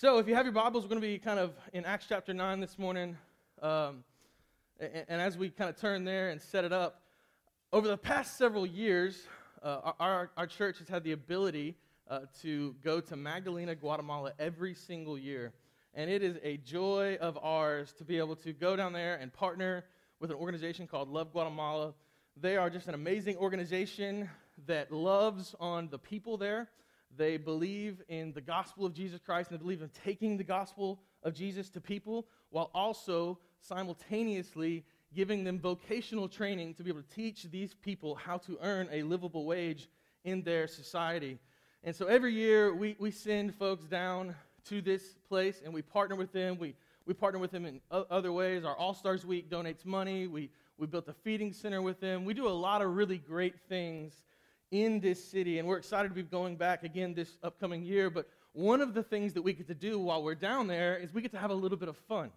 So, if you have your Bibles, we're going to be kind of in Acts chapter 9 this morning. Um, and, and, as we kind of turn there and set it up, over the past several years, uh, our, our church has had the ability uh, to go to Magdalena, Guatemala every single year. And it is a joy of ours to be able to go down there and partner with an organization called Love Guatemala. They are just an amazing organization that loves on the people there they believe in the gospel of Jesus Christ and they believe in taking the gospel of Jesus to people while also simultaneously giving them vocational training to be able to teach these people how to earn a livable wage in their society. And so every year we, we send folks down to this place and we partner with them. We, we partner with them in other ways. Our All Stars Week donates money. We, we built a feeding center with them. We do a lot of really great things in this city. And we're excited to be going back again this upcoming year. But one of the things that we get to do while we're down there is we get to have a little bit of fun.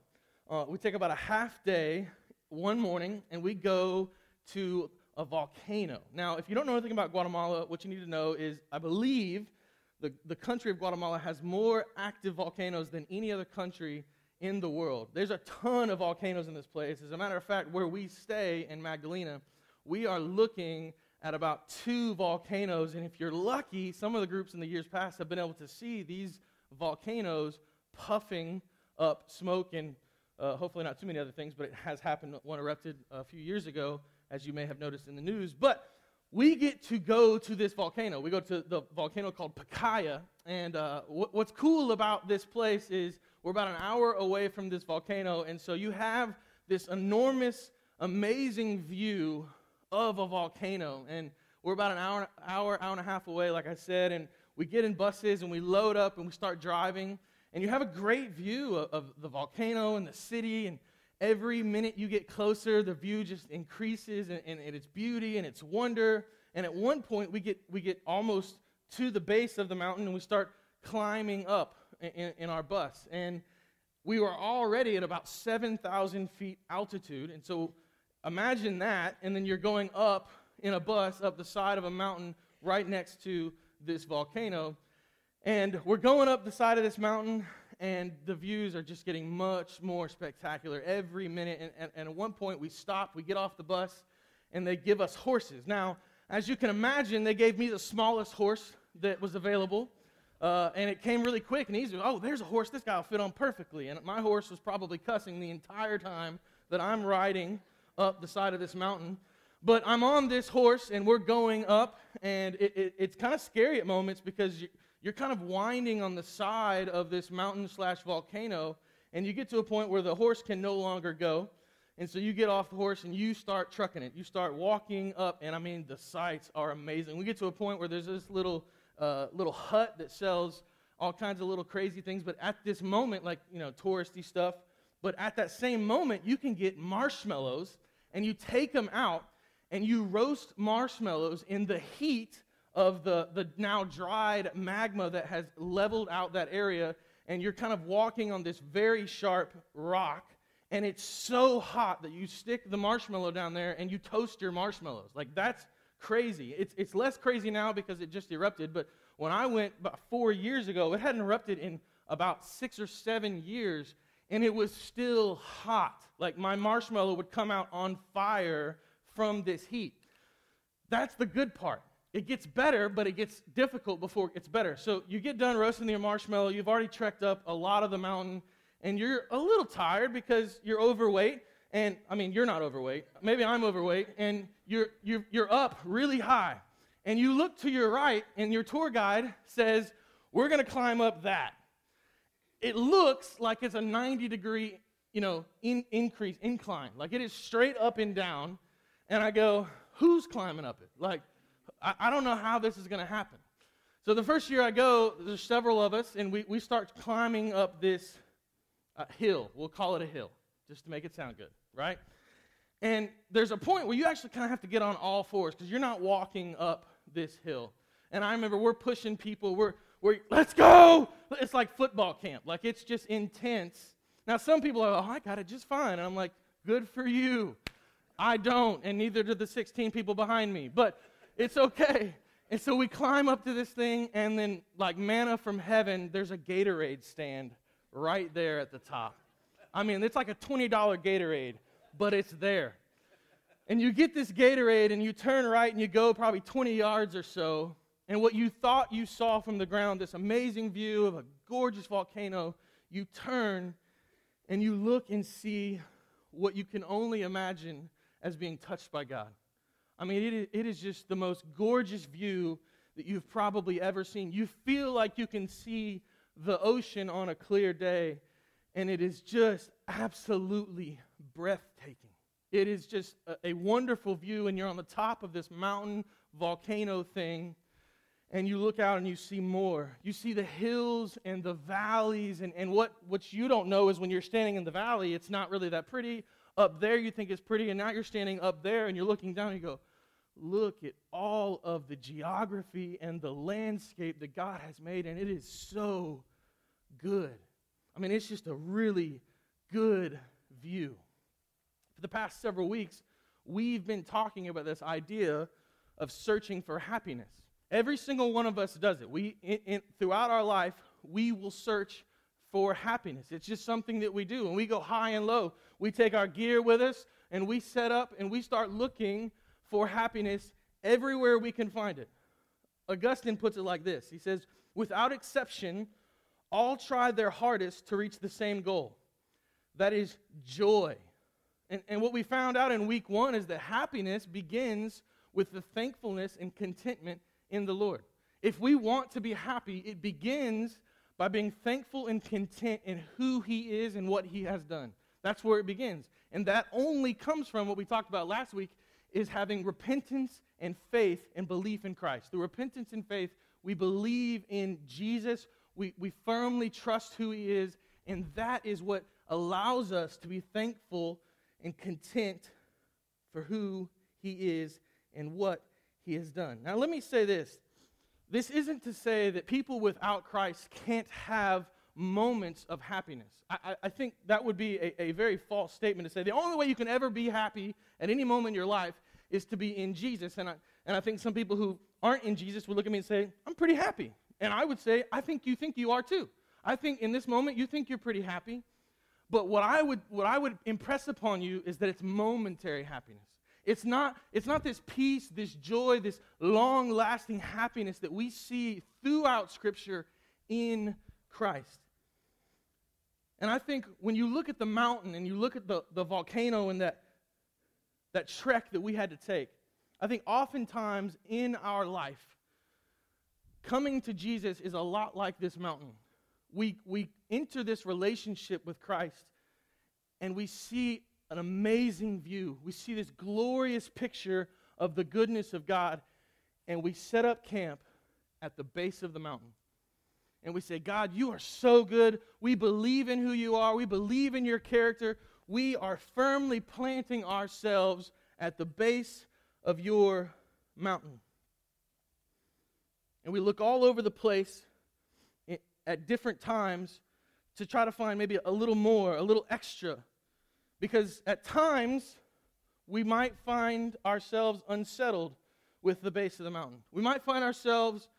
Uh, we take about a half day one morning and we go to a volcano. Now, if you don't know anything about Guatemala, what you need to know is I believe the, the country of Guatemala has more active volcanoes than any other country in the world. There's a ton of volcanoes in this place. As a matter of fact, where we stay in Magdalena, we are looking at about two volcanoes. And if you're lucky, some of the groups in the years past have been able to see these volcanoes puffing up smoke and uh, hopefully not too many other things, but it has happened. One erupted a few years ago, as you may have noticed in the news. But we get to go to this volcano. We go to the volcano called Pacaya. And uh, what's cool about this place is we're about an hour away from this volcano. And so you have this enormous, amazing view of a volcano. And we're about an hour, hour, hour and a half away, like I said, and we get in buses and we load up and we start driving. And you have a great view of, of the volcano and the city. And every minute you get closer, the view just increases in, in, in its beauty and its wonder. And at one point, we get, we get almost to the base of the mountain and we start climbing up in, in our bus. And we were already at about 7,000 feet altitude. And so Imagine that, and then you're going up in a bus up the side of a mountain right next to this volcano. And we're going up the side of this mountain, and the views are just getting much more spectacular every minute. And, and, and, at one point, we stop, we get off the bus, and they give us horses. Now, as you can imagine, they gave me the smallest horse that was available. Uh, and it came really quick and easy. Oh, there's a horse. This guy will fit on perfectly. And my horse was probably cussing the entire time that I'm riding up the side of this mountain. But I'm on this horse and we're going up, and it, it, it's kind of scary at moments because you, you're kind of winding on the side of this mountain slash volcano, and you get to a point where the horse can no longer go. And so you get off the horse and you start trucking it. You start walking up, and I mean, the sights are amazing. We get to a point where there's this little, uh, little hut that sells all kinds of little crazy things, but at this moment, like, you know, touristy stuff, but at that same moment, you can get marshmallows and you take them out and you roast marshmallows in the heat of the, the now dried magma that has leveled out that area. And you're kind of walking on this very sharp rock. And it's so hot that you stick the marshmallow down there and you toast your marshmallows. Like, that's crazy. It's, it's less crazy now because it just erupted. But when I went about four years ago, it hadn't erupted in about six or seven years and it was still hot. Like my marshmallow would come out on fire from this heat. That's the good part. It gets better, but it gets difficult before it gets better. So you get done roasting your marshmallow, you've already trekked up a lot of the mountain, and you're a little tired because you're overweight. And I mean, you're not overweight. Maybe I'm overweight, and you're, you're, you're up really high. And you look to your right, and your tour guide says, We're going to climb up that it looks like it's a 90 degree, you know, in, increase, incline. Like it is straight up and down. And I go, who's climbing up it? Like, I, I don't know how this is going to happen. So the first year I go, there's several of us, and we, we start climbing up this uh, hill. We'll call it a hill, just to make it sound good, right? And there's a point where you actually kind of have to get on all fours because you're not walking up this hill. And I remember we're pushing people, we're, where let's go. It's like football camp. Like it's just intense. Now some people are, oh, I got it just fine. And I'm like, good for you. I don't, and neither do the 16 people behind me. But it's okay. And so we climb up to this thing, and then, like manna from heaven, there's a Gatorade stand right there at the top. I mean, it's like a $20 Gatorade, but it's there. And you get this Gatorade, and you turn right, and you go probably 20 yards or so. And what you thought you saw from the ground, this amazing view of a gorgeous volcano, you turn and you look and see what you can only imagine as being touched by God. I mean, it, it is just the most gorgeous view that you've probably ever seen. You feel like you can see the ocean on a clear day, and it is just absolutely breathtaking. It is just a, a wonderful view, and you're on the top of this mountain volcano thing, and you look out and you see more. You see the hills and the valleys, and, and what, what you don't know is when you're standing in the valley, it's not really that pretty. Up there, you think it's pretty, and now you're standing up there and you're looking down and you go, Look at all of the geography and the landscape that God has made, and it is so good. I mean, it's just a really good view. For the past several weeks, we've been talking about this idea of searching for happiness. Every single one of us does it. We, in, in, throughout our life, we will search for happiness. It's just something that we do. And we go high and low. We take our gear with us and we set up and we start looking for happiness everywhere we can find it. Augustine puts it like this He says, Without exception, all try their hardest to reach the same goal that is, joy. And, and what we found out in week one is that happiness begins with the thankfulness and contentment in the Lord. If we want to be happy, it begins by being thankful and content in who He is and what He has done. That's where it begins. And that only comes from what we talked about last week is having repentance and faith and belief in Christ. Through repentance and faith, we believe in Jesus. We, we firmly trust who He is. And that is what allows us to be thankful and content for who He is and what he has done. Now, let me say this this isn't to say that people without Christ can't have moments of happiness. I, I think that would be a, a, very false statement to say the only way you can ever be happy at any moment in your life is to be in Jesus. And I, and I think some people who aren't in Jesus would look at me and say, I'm pretty happy. And I would say, I think you think you are too. I think in this moment you think you're pretty happy. But what I would, what I would impress upon you is that it's momentary happiness. It's not, it's not this peace, this joy, this long lasting happiness that we see throughout Scripture in Christ. And I think when you look at the mountain and you look at the, the volcano and that, that trek that we had to take, I think oftentimes in our life, coming to Jesus is a lot like this mountain. We, we enter this relationship with Christ and we see an amazing view. We see this glorious picture of the goodness of God, and we set up camp at the base of the mountain. And we say, God, you are so good. We believe in who you are. We believe in your character. We are firmly planting ourselves at the base of your mountain. And we look all over the place at different times to try to find maybe a little more, a little extra because at times, we might find ourselves unsettled with the base of the mountain. We might find ourselves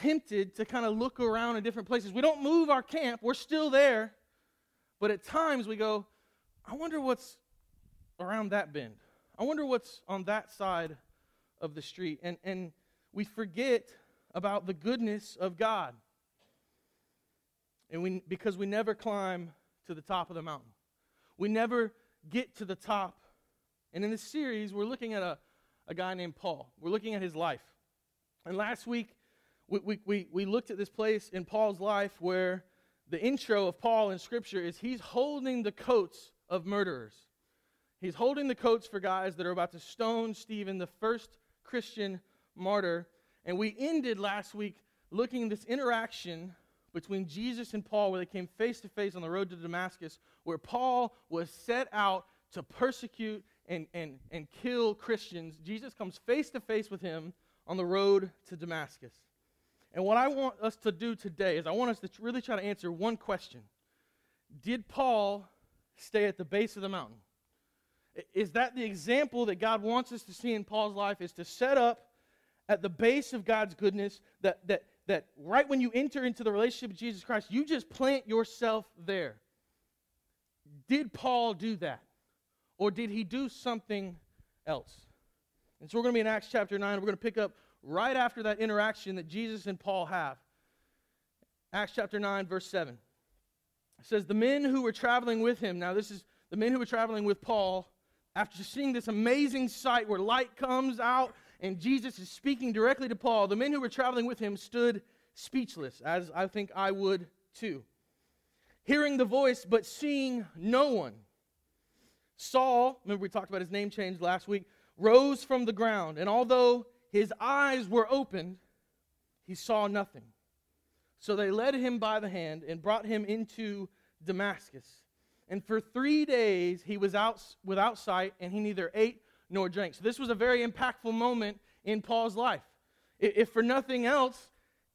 tempted to kind of look around in different places. We don't move our camp, we're still there. But at times we go, I wonder what's around that bend. I wonder what's on that side of the street. And, and we forget about the goodness of God. And we, because we never climb to the top of the mountain. We never get to the top. And in this series, we're looking at a, a guy named Paul. We're looking at his life. And last week, we, we, we, we looked at this place in Paul's life where the intro of Paul in Scripture is he's holding the coats of murderers. He's holding the coats for guys that are about to stone Stephen, the first Christian martyr. And we ended last week looking at this interaction between Jesus and Paul, where they came face to face on the road to Damascus, where Paul was set out to persecute and, and, and kill Christians. Jesus comes face to face with him on the road to Damascus. And what I want us to do today is I want us to really try to answer one question Did Paul stay at the base of the mountain? Is that the example that God wants us to see in Paul's life? Is to set up at the base of God's goodness, that, that, that right when you enter into the relationship with Jesus Christ, you just plant yourself there. Did Paul do that? Or did he do something else? And so we're going to be in Acts chapter 9. We're going to pick up right after that interaction that Jesus and Paul have. Acts chapter 9, verse 7. It says, The men who were traveling with him, now this is the men who were traveling with Paul, after seeing this amazing sight where light comes out and Jesus is speaking directly to Paul, the men who were traveling with him stood speechless, as I think I would too. Hearing the voice, but seeing no one. Saul, remember we talked about his name change last week, rose from the ground, and although his eyes were opened, he saw nothing. So they led him by the hand and brought him into Damascus. And for three days he was out without sight, and he neither ate nor drank. So this was a very impactful moment in Paul's life. If for nothing else,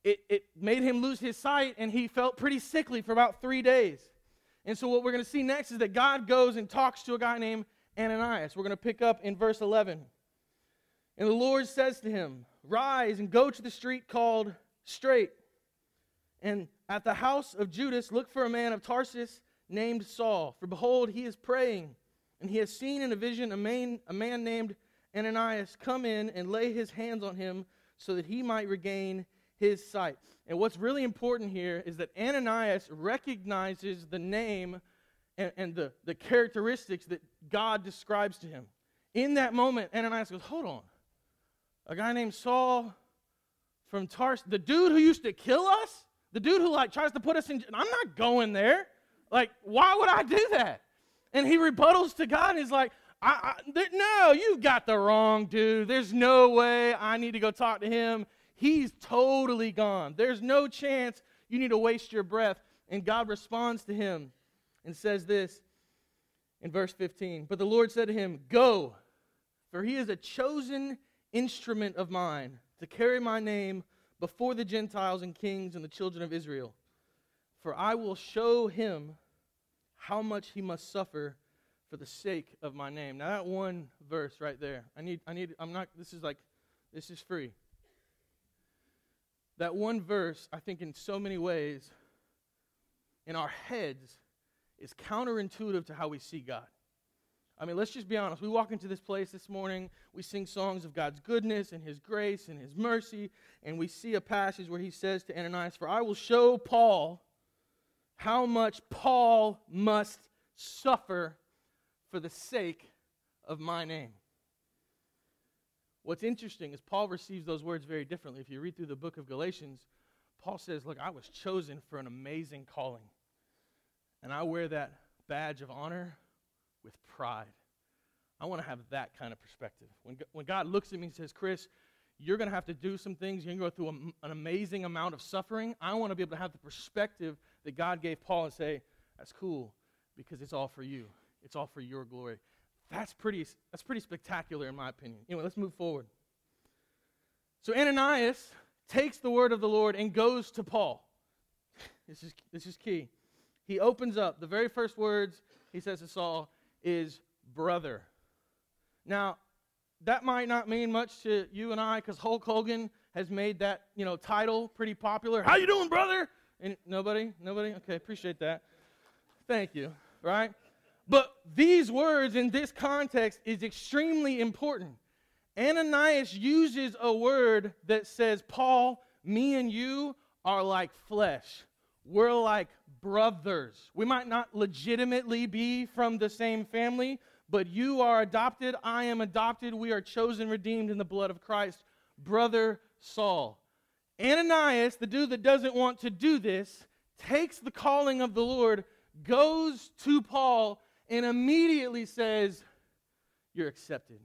it, it made him lose his sight, and he felt pretty sickly for about three days. And so what we're going to see next is that God goes and talks to a guy named Ananias. We're going to pick up in verse 11. And the Lord says to him, Rise and go to the street called Straight and at the house of Judas, look for a man of Tarsus named Saul. For behold, he is praying, and he has seen in a vision a man, a man named Ananias come in and lay his hands on him so that he might regain his sight. And what's really important here is that Ananias recognizes the name and, and the, the characteristics that God describes to him. In that moment, Ananias goes, Hold on. A guy named Saul from Tarsus, the dude who used to kill us? The dude who like tries to put us in, I'm not going there. Like, why would I do that? And he rebuttals to God and he's like, I, I, no, you've got the wrong dude. There's no way I need to go talk to him. He's totally gone. There's no chance you need to waste your breath. And God responds to him and says this in verse 15 But the Lord said to him, Go, for he is a chosen instrument of mine to carry my name before the Gentiles and kings and the children of Israel. For I will show him how much he must suffer for the sake of my name. Now that one verse right there, I need I need I'm not this is like this is free. That one verse, I think in so many ways in our heads is counterintuitive to how we see God. I mean, let's just be honest. We walk into this place this morning, we sing songs of God's goodness and His grace and His mercy, and we see a passage where He says to Ananias, For I will show Paul how much Paul must suffer for the sake of my name. What's interesting is Paul receives those words very differently. If you read through the book of Galatians, Paul says, Look, I was chosen for an amazing calling, and I wear that badge of honor with pride. I want to have that kind of perspective. When, when God looks at me and says, Chris, you're going to have to do some things, you're going to go through a, an amazing amount of suffering, I want to be able to have the perspective that God gave Paul and say, that's cool because it's all for you. It's all for your glory. That's pretty, that's pretty spectacular in my opinion. Anyway, let's move forward. So Ananias takes the word of the Lord and goes to Paul. This is, this is key. He opens up. The very first words he says to Saul is brother. Now, that might not mean much to you and I because Hulk Hogan has made that you know title pretty popular. How you doing, brother? And nobody, nobody. Okay, appreciate that. Thank you. Right. But these words in this context is extremely important. Ananias uses a word that says, Paul, me and you are like flesh. We're like brothers. We might not legitimately be from the same family, but you are adopted. I am adopted. We are chosen, redeemed in the blood of Christ. Brother Saul. Ananias, the dude that doesn't want to do this, takes the calling of the Lord, goes to Paul, and immediately says, You're accepted.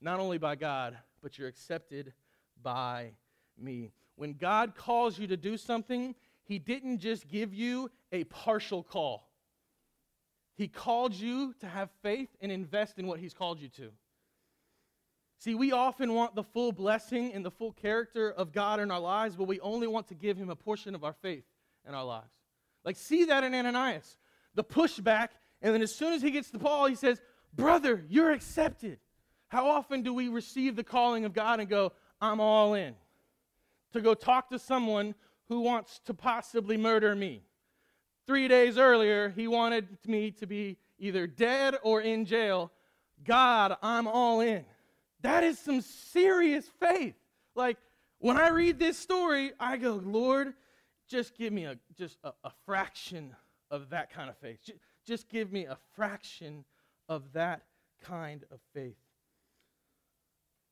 Not only by God, but you're accepted by me. When God calls you to do something, he didn't just give you a partial call. He called you to have faith and invest in what He's called you to. See, we often want the full blessing and the full character of God in our lives, but we only want to give Him a portion of our faith in our lives. Like, see that in Ananias. The pushback, and then as soon as he gets to Paul, he says, Brother, you're accepted. How often do we receive the calling of God and go, I'm all in. To go talk to someone who wants to possibly murder me. Three days earlier, he wanted me to be either dead or in jail. God, I'm all in. That is some serious faith. Like, when I read this story, I go, Lord, just give me a just a, a fraction of that kind of faith. Just, just give me a fraction of that kind of faith.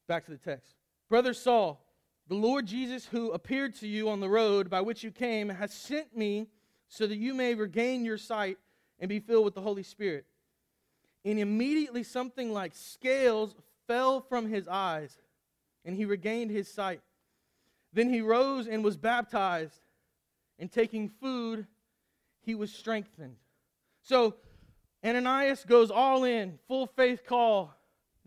Back to the text. Brother Saul, the Lord Jesus, who appeared to you on the road by which you came, has sent me so that you may regain your sight and be filled with the Holy Spirit. And immediately something like scales fell from his eyes, and he regained his sight. Then he rose and was baptized, and taking food, he was strengthened. So Ananias goes all in, full faith call.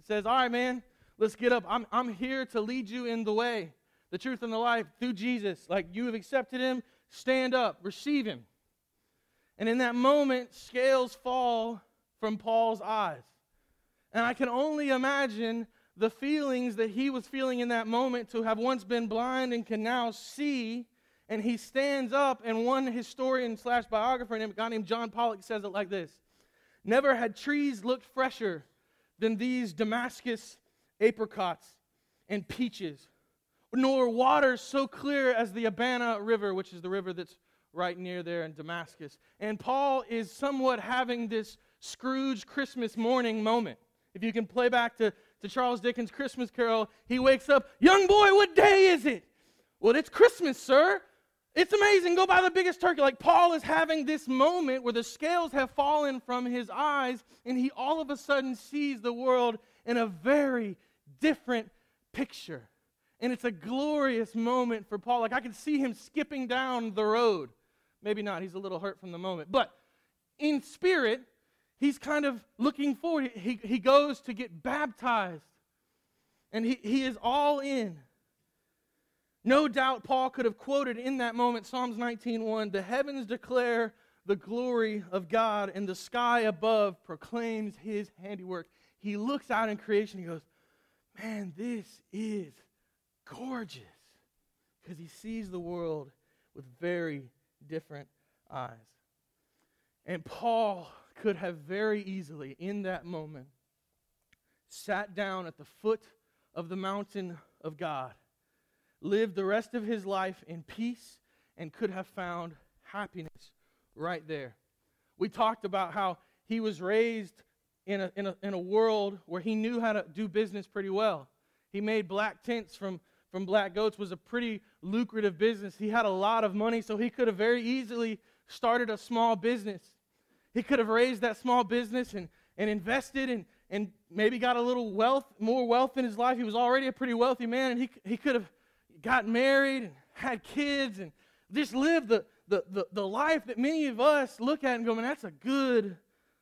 Says, All right, man, let's get up. I'm, I'm here to lead you in the way, the truth, and the life through Jesus. Like you have accepted him, stand up, receive him. And in that moment, scales fall from Paul's eyes. And I can only imagine the feelings that he was feeling in that moment to have once been blind and can now see. And he stands up, and one historian slash biographer, a guy named John Pollock, says it like this Never had trees looked fresher than these Damascus apricots and peaches, nor waters so clear as the Abana River, which is the river that's right near there in Damascus. And Paul is somewhat having this Scrooge Christmas morning moment. If you can play back to, to Charles Dickens' Christmas Carol, he wakes up, Young boy, what day is it? Well, it's Christmas, sir. It's amazing. Go buy the biggest turkey. Like Paul is having this moment where the scales have fallen from his eyes, and he all of a sudden sees the world in a very different picture. And it's a glorious moment for Paul. Like I can see him skipping down the road. Maybe not, he's a little hurt from the moment. But in spirit, he's kind of looking forward. He, he goes to get baptized, and he, he is all in. No doubt Paul could have quoted in that moment Psalms 19:1, "The heavens declare the glory of God, and the sky above proclaims his handiwork." He looks out in creation, he goes, "Man, this is gorgeous." Because he sees the world with very different eyes. And Paul could have very easily, in that moment, sat down at the foot of the mountain of God lived the rest of his life in peace and could have found happiness right there. We talked about how he was raised in a, in a, in a world where he knew how to do business pretty well. He made black tents from, from black goats was a pretty lucrative business. He had a lot of money, so he could have very easily started a small business. He could have raised that small business and, and invested and, and maybe got a little wealth, more wealth in his life. He was already a pretty wealthy man, and he, he could have got married and had kids and just lived the, the, the, the life that many of us look at and go, man, that's a good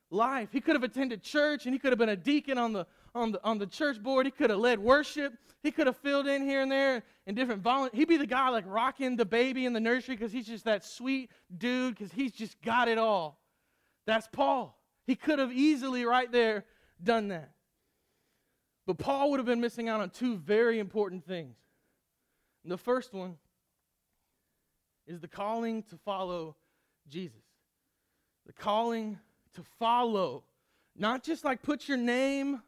life. He could have attended church and he could have been a deacon on the, on the, on the church board. He could have led worship. He could have filled in here and there and different volunteers. He'd be the guy like rocking the baby in the nursery because he's just that sweet dude because he's just got it all. That's Paul. He could have easily right there done that. But Paul would have been missing out on two very important things. The first one is the calling to follow Jesus. The calling to follow. Not just like put your name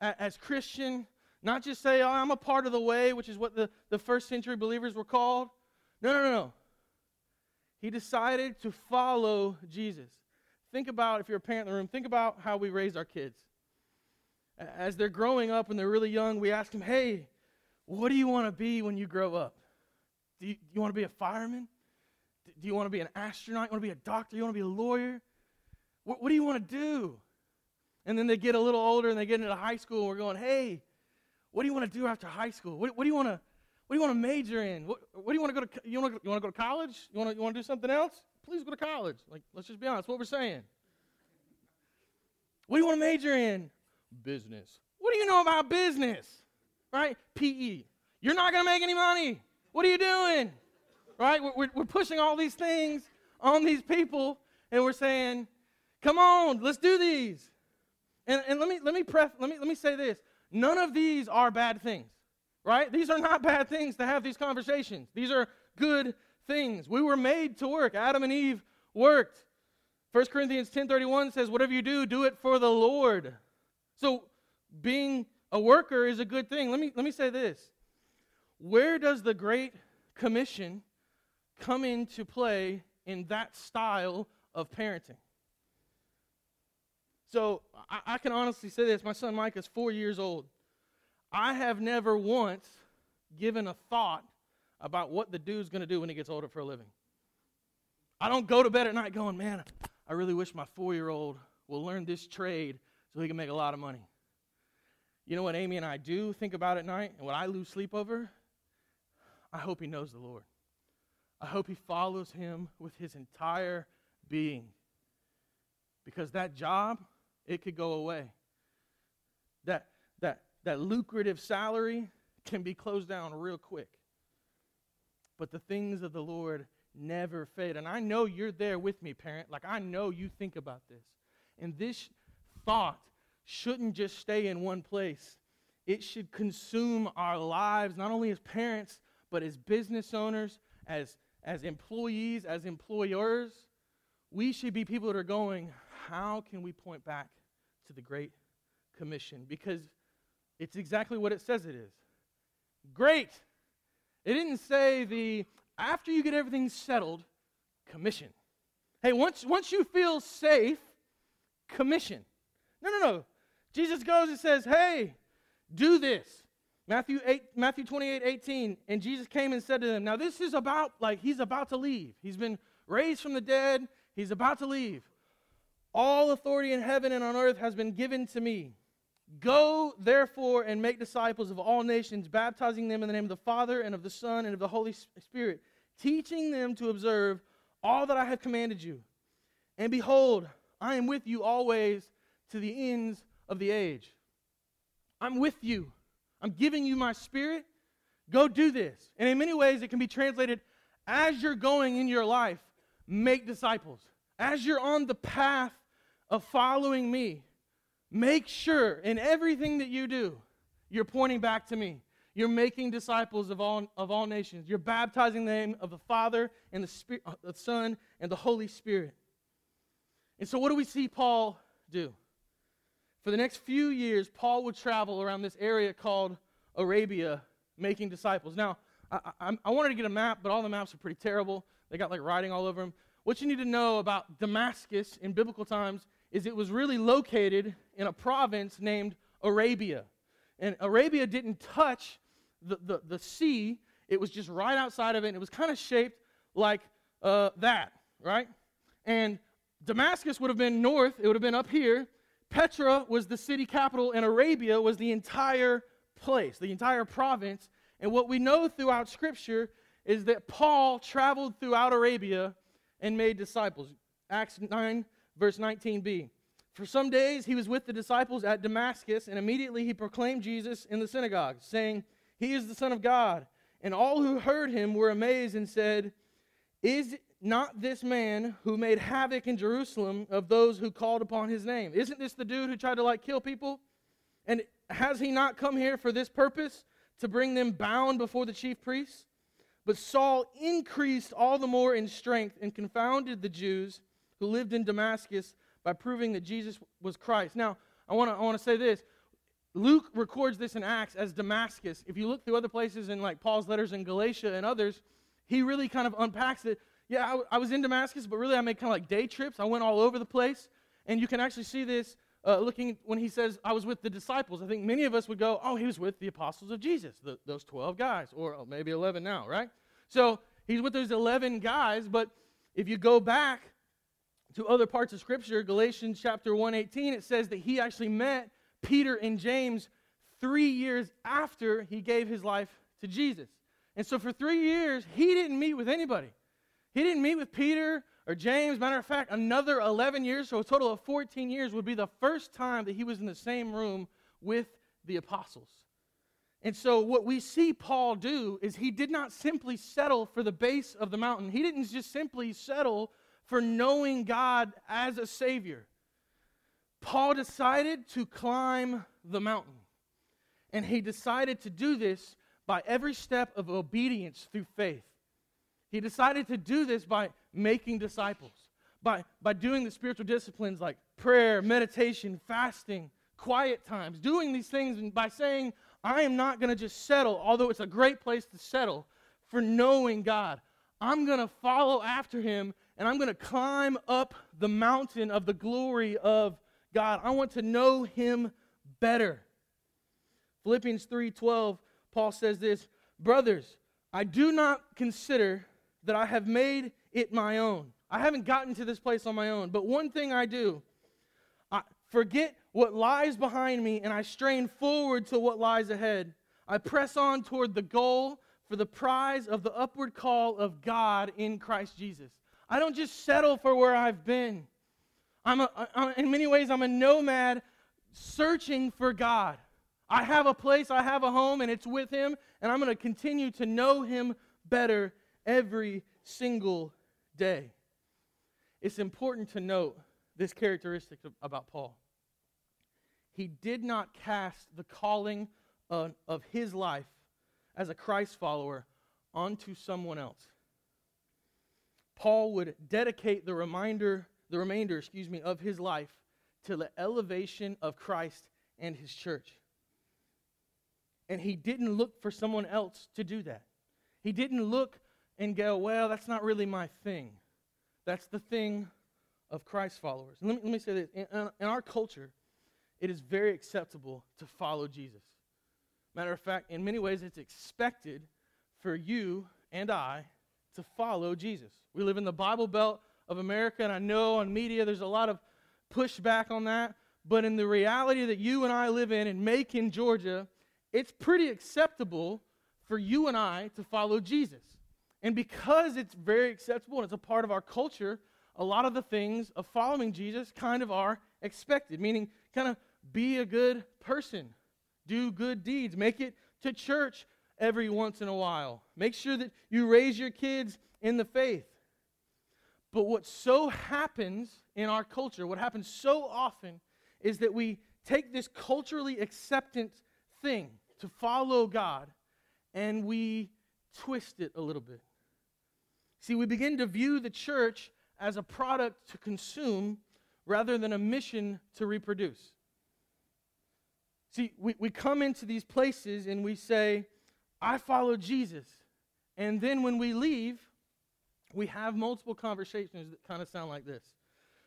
as Christian, not just say, oh, I'm a part of the way, which is what the, the first century believers were called. No, no, no. He decided to follow Jesus. Think about, if you're a parent in the room, think about how we raise our kids. As they're growing up and they're really young, we ask them, hey, what do you want to be when you grow up? Do you, you want to be a fireman? Do you want to be an astronaut? You want to be a doctor? You want to be a lawyer? What, what do you want to do? And then they get a little older and they get into high school and we're going, hey, what do you want to do after high school? What, what do you want to what do you want to major in? What, what do you want to go to you want to you want to go to college? You want to you want to do something else? Please go to college. Like let's just be honest, what we're saying. What do you want to major in? Business. What do you know about business? right? PE. You're not going to make any money. What are you doing? Right? We're, we're pushing all these things on these people, and we're saying, come on, let's do these. And, and let me let me pref, let me let me say this. None of these are bad things. Right? These are not bad things to have these conversations. These are good things. We were made to work. Adam and Eve worked. 1 Corinthians 10:31 says whatever you do, do it for the Lord. So being a worker is a good thing. Let me let me say this. Where does the great commission come into play in that style of parenting? So I, I can honestly say this. My son Mike is four years old. I have never once given a thought about what the dude's going to do when he gets older for a living. I don't go to bed at night going, man, I really wish my four year old will learn this trade so he can make a lot of money. You know what Amy and I do think about at night and what I lose sleep over? I hope he knows the Lord. I hope he follows him with his entire being. Because that job, it could go away. That, that, that lucrative salary can be closed down real quick. But the things of the Lord never fade. And I know you're there with me, parent. Like, I know you think about this. And this thought shouldn't just stay in one place, it should consume our lives, not only as parents, but as business owners, as, as employees, as employers. We should be people that are going, how can we point back to the Great Commission? Because it's exactly what it says it is. Great. It didn't say the after you get everything settled, commission. Hey, once, once you feel safe, commission. No, no, no. Jesus goes and says, hey, do this. Matthew 8, Matthew 28, 18. And Jesus came and said to them, Now this is about like he's about to leave. He's been raised from the dead. He's about to leave. All authority in heaven and on earth has been given to me. Go, therefore, and make disciples of all nations, baptizing them in the name of the Father and of the Son and of the Holy Spirit, teaching them to observe all that I have commanded you. And behold, I am with you always to the ends of the age. I'm with you. I'm giving you my spirit. Go do this. And in many ways, it can be translated as you're going in your life, make disciples. As you're on the path of following me, Make sure in everything that you do, you're pointing back to me. You're making disciples of all, of all nations. You're baptizing the name of the Father and the, Spirit, uh, the Son and the Holy Spirit. And so, what do we see Paul do? For the next few years, Paul would travel around this area called Arabia making disciples. Now, I, I, I, wanted to get a map, but all the maps are pretty terrible. They got like writing all over them. What you need to know about Damascus in biblical times is it was really located in a province named Arabia. And Arabia didn't touch the, the, the sea, it was just right outside of it, and it was kind of shaped like uh, that, right? And Damascus would have been north, it would have been up here. Petra was the city capital, and Arabia was the entire place, the entire province. And what we know throughout Scripture is that Paul traveled throughout Arabia and made disciples. Acts 9 verse 19b. For some days he was with the disciples at Damascus, and immediately he proclaimed Jesus in the synagogue, saying, He is the Son of God. And all who heard him were amazed and said, Is not this man who made havoc in Jerusalem of those who called upon his name? Isn't this the dude who tried to like kill people? And has he not come here for this purpose, to bring them bound before the chief priests? But Saul increased all the more in strength and confounded the Jews who lived in Damascus by proving that Jesus was Christ. Now, I want to I want to say this. Luke records this in Acts as Damascus. If you look through other places in like Paul's letters in Galatia and others, he really kind of unpacks it. Yeah, I, I was in Damascus, but really I made kind of like day trips. I went all over the place. And you can actually see this uh, looking when he says, I was with the disciples. I think many of us would go, oh, he was with the apostles of Jesus, the, those 12 guys, or oh, maybe 11 now, right? So he's with those 11 guys, but if you go back to other parts of Scripture, Galatians chapter 118, it says that he actually met Peter and James three years after he gave his life to Jesus. And so for three years, he didn't meet with anybody. He didn't meet with Peter or James. Matter of fact, another 11 years, so a total of 14 years, would be the first time that he was in the same room with the apostles. And so, what we see Paul do is he did not simply settle for the base of the mountain. He didn't just simply settle for knowing God as a Savior. Paul decided to climb the mountain. And he decided to do this by every step of obedience through faith. He decided to do this by making disciples, by, by doing the spiritual disciplines like prayer, meditation, fasting, quiet times, doing these things, and by saying, I am not going to just settle, although it's a great place to settle, for knowing God. I'm going to follow after him and I'm going to climb up the mountain of the glory of God. I want to know him better. Philippians 3:12 Paul says this, "Brothers, I do not consider that I have made it my own. I haven't gotten to this place on my own, but one thing I do, I forget what lies behind me and I strain forward to what lies ahead. I press on toward the goal for the prize of the upward call of God in Christ Jesus. I don't just settle for where I've been. I'm a, I'm, in many ways, I'm a nomad searching for God. I have a place, I have a home, and it's with Him, and I'm going to continue to know Him better every single day. It's important to note this characteristic about Paul. He did not cast the calling of, of his life as a Christ follower onto someone else. Paul would dedicate the reminder, the remainder, excuse me, of his life to the elevation of Christ and his church. And he didn't look for someone else to do that. He didn't look and go, well, that's not really my thing. That's the thing of Christ followers. And let me, let me say this in, in our culture, it is very acceptable to follow Jesus. Matter of fact, in many ways, it's expected for you and I to follow Jesus. We live in the Bible Belt of America, and I know on media there's a lot of pushback on that. But in the reality that you and I live in and make in Macon, Georgia, it's pretty acceptable for you and I to follow Jesus. And because it's very acceptable and it's a part of our culture, a lot of the things of following Jesus kind of are expected, meaning kind of be a good person, do good deeds, make it to church every once in a while. Make sure that you raise your kids in the faith. But what so happens in our culture, what happens so often, is that we take this culturally acceptant thing to follow God and we twist it a little bit. See, we begin to view the church as a product to consume rather than a mission to reproduce. See, we, we come into these places and we say, I follow Jesus. And then when we leave, we have multiple conversations that kind of sound like this.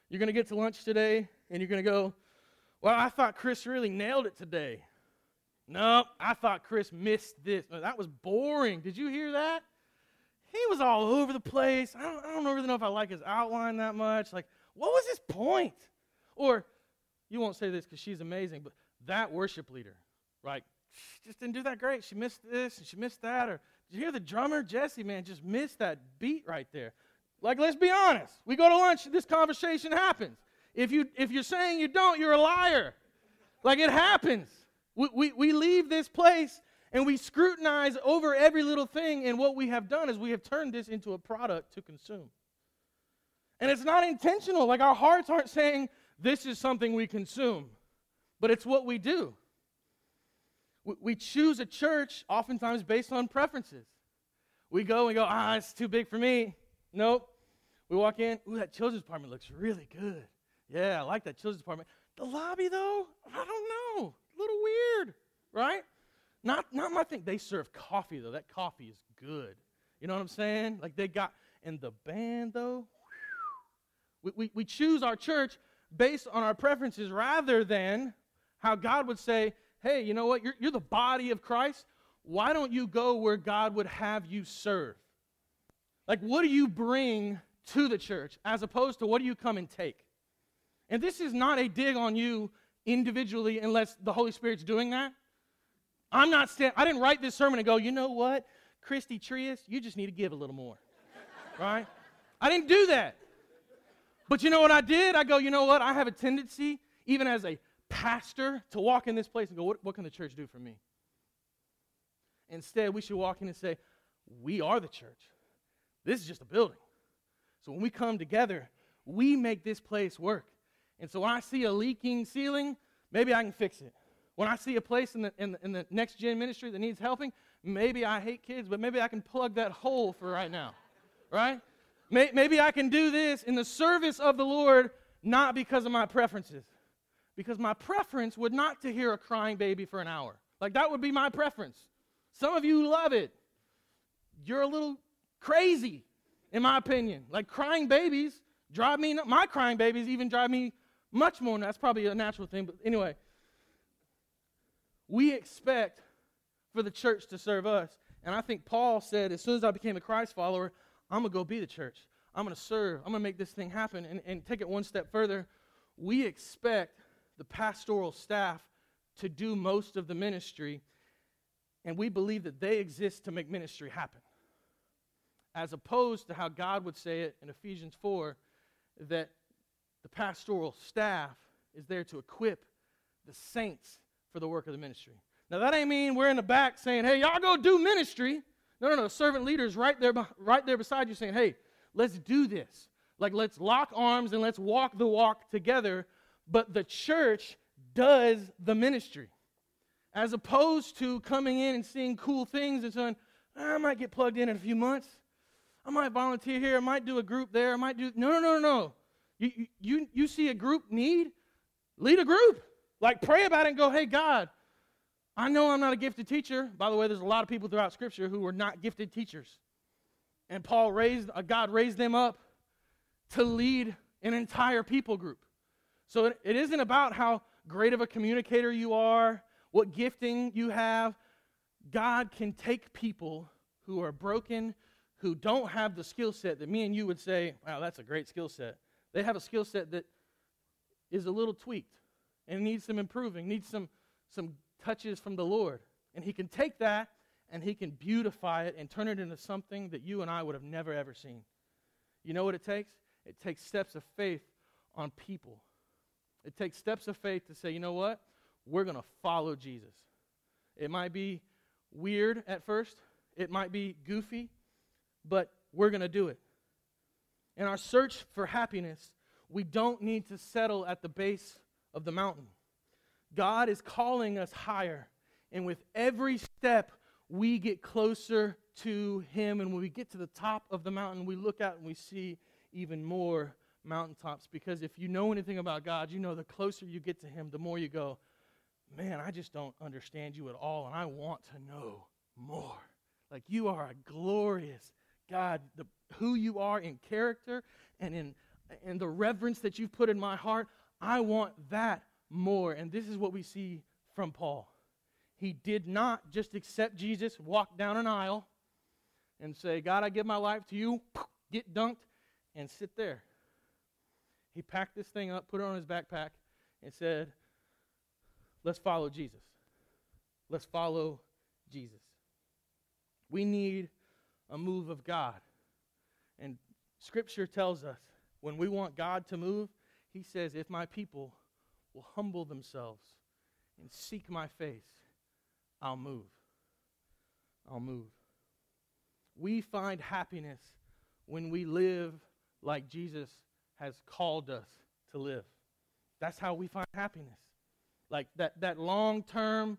You're going to get to lunch today and you're going to go, Well, I thought Chris really nailed it today. No, I thought Chris missed this. Oh, that was boring. Did you hear that? He was all over the place. I don't, I don't really know if I like his outline that much. Like, what was his point? Or, you won't say this because she's amazing, but that worship leader, right? She just didn't do that great. She missed this and she missed that. Or did you hear the drummer, Jesse, man, just missed that beat right there. Like, let's be honest. We go to lunch, this conversation happens. If, you, if you're saying you don't, you're a liar. Like, it happens. We, we, we leave this place and we scrutinize over every little thing, and what we have done is we have turned this into a product to consume. And it's not intentional. Like, our hearts aren't saying, this is something we consume but it's what we do. We choose a church oftentimes based on preferences. We go and go, ah, it's too big for me. Nope. We walk in, ooh, that children's department looks really good. Yeah, I like that children's department. The lobby, though, I don't know. A little weird, right? Not, not my thing. They serve coffee, though. That coffee is good. You know what I'm saying? Like they got, and the band, though, we, we, we choose our church based on our preferences rather than how God would say, hey, you know what? You're, you're the body of Christ. Why don't you go where God would have you serve? Like, what do you bring to the church as opposed to what do you come and take? And this is not a dig on you individually unless the Holy Spirit's doing that. I'm not I didn't write this sermon and go, you know what, Christy Trias, you just need to give a little more. right? I didn't do that. But you know what I did? I go, you know what? I have a tendency, even as a pastor to walk in this place and go, what, what can the church do for me? Instead, we should walk in and say, we are the church. This is just a building. So when we come together, we make this place work. And so when I see a leaking ceiling, maybe I can fix it. When I see a place in the, in the, in the next gen ministry that needs helping, maybe I hate kids, but maybe I can plug that hole for right now, right? Maybe I can do this in the service of the Lord, not because of my preferences. Because my preference would not to hear a crying baby for an hour. Like that would be my preference. Some of you love it. You're a little crazy, in my opinion. Like crying babies drive me, my crying babies even drive me much more. That's probably a natural thing, but anyway. We expect for the church to serve us. And I think Paul said, as soon as I became a Christ follower, I'm going to go be the church. I'm going to serve. I'm going to make this thing happen. And, and take it one step further. We expect the pastoral staff to do most of the ministry, and we believe that they exist to make ministry happen. As opposed to how God would say it in Ephesians 4 that the pastoral staff is there to equip the saints for the work of the ministry. Now, that ain't mean we're in the back saying, hey, y'all go do ministry. No, no, no. Servant leaders right there, right there beside you saying, hey, let's do this. Like, let's lock arms and let's walk the walk together. But the church does the ministry. As opposed to coming in and seeing cool things and saying, I might get plugged in in a few months. I might volunteer here. I might do a group there. I might do. No, no, no, no. You, you, you see a group need? Lead a group. Like, pray about it and go, hey, God, I know I'm not a gifted teacher. By the way, there's a lot of people throughout Scripture who were not gifted teachers. And Paul raised, uh, God raised them up to lead an entire people group. So it, it isn't about how great of a communicator you are, what gifting you have. God can take people who are broken, who don't have the skill set that me and you would say, wow, that's a great skill set. They have a skill set that is a little tweaked and needs some improving, needs some, some touches from the Lord. And He can take that and He can beautify it and turn it into something that you and I would have never, ever seen. You know what it takes? It takes steps of faith on people. It takes steps of faith to say, you know what? We're going to follow Jesus. It might be weird at first, it might be goofy, but we're going to do it. In our search for happiness, we don't need to settle at the base of the mountain. God is calling us higher. And with every step, we get closer to Him. And when we get to the top of the mountain, we look out and we see even more mountaintops. Because if you know anything about God, you know the closer you get to Him, the more you go, man, I just don't understand you at all. And I want to know more. Like you are a glorious God. The, who you are in character and in, in the reverence that you've put in my heart, I want that more. And this is what we see from Paul. He did not just accept Jesus, walk down an aisle, and say, God, I give my life to you, get dunked, and sit there. He packed this thing up, put it on his backpack, and said, Let's follow Jesus. Let's follow Jesus. We need a move of God. And Scripture tells us when we want God to move, He says, If my people will humble themselves and seek my face, I'll move. I'll move. We find happiness when we live like Jesus has called us to live. That's how we find happiness. Like that, that long term,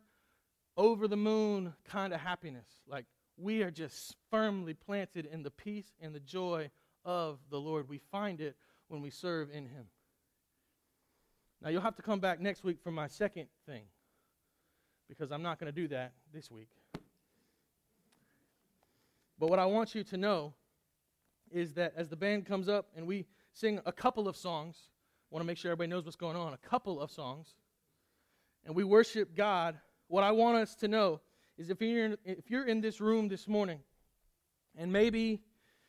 over the moon kind of happiness. Like we are just firmly planted in the peace and the joy of the Lord. We find it when we serve in Him. Now, you'll have to come back next week for my second thing because I'm not going to do that this week. But what I want you to know is that as the band comes up and we sing a couple of songs, want to make sure everybody knows what's going on, a couple of songs, and we worship God, what I want us to know is if you're in, if you're in this room this morning and maybe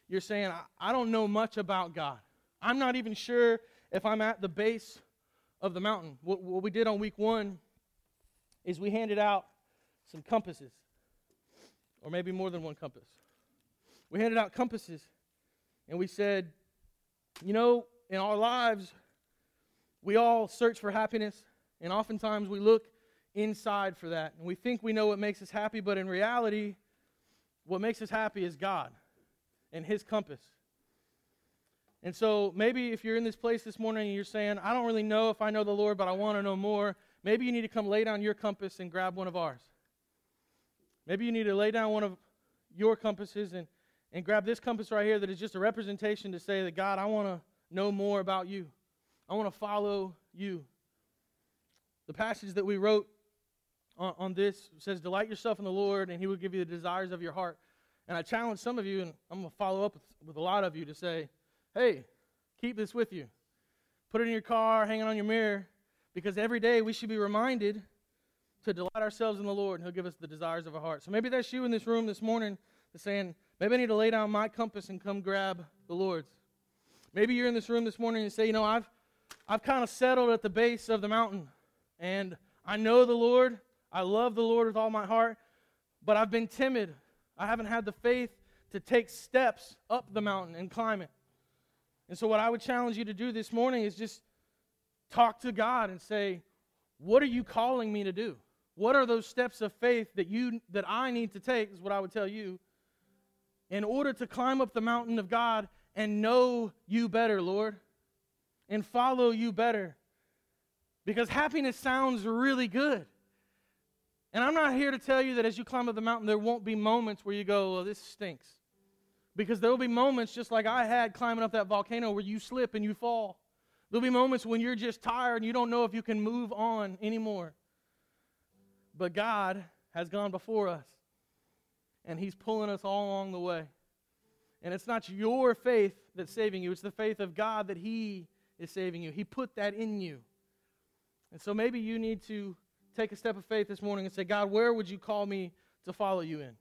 you're saying, I, I don't know much about God, I'm not even sure if I'm at the base of the mountain. What, what we did on week one is we handed out some compasses, or maybe more than one compass. We handed out compasses, and we said, you know, in our lives, we all search for happiness, and oftentimes we look inside for that. And we think we know what makes us happy, but in reality, what makes us happy is God and His compass. And so maybe if you're in this place this morning and you're saying, I don't really know if I know the Lord, but I want to know more, maybe you need to come lay down your compass and grab one of ours. Maybe you need to lay down one of your compasses and, and grab this compass right here that is just a representation to say that, God, I want to know more about you. I want to follow you. The passage that we wrote on, on this says, Delight yourself in the Lord, and he will give you the desires of your heart. And I challenge some of you, and I'm going to follow up with, with a lot of you to say, Hey, keep this with you. Put it in your car, hang it on your mirror, because every day we should be reminded to delight ourselves in the Lord, and He'll give us the desires of our heart. So maybe that's you in this room this morning that's saying, maybe I need to lay down my compass and come grab the Lord's. Maybe you're in this room this morning and say, you know, I've, I've kind of settled at the base of the mountain, and I know the Lord. I love the Lord with all my heart, but I've been timid. I haven't had the faith to take steps up the mountain and climb it. And so, what I would challenge you to do this morning is just talk to God and say, What are you calling me to do? What are those steps of faith that, you, that I need to take, is what I would tell you, in order to climb up the mountain of God and know you better, Lord, and follow you better. Because happiness sounds really good. And I'm not here to tell you that as you climb up the mountain, there won't be moments where you go, well, this stinks. Because there will be moments just like I had climbing up that volcano where you slip and you fall. There'll be moments when you're just tired and you don't know if you can move on anymore. But God has gone before us, and He's pulling us all along the way. And it's not your faith that's saving you, it's the faith of God that He is saving you. He put that in you. And so maybe you need to take a step of faith this morning and say, God, where would you call me to follow you in?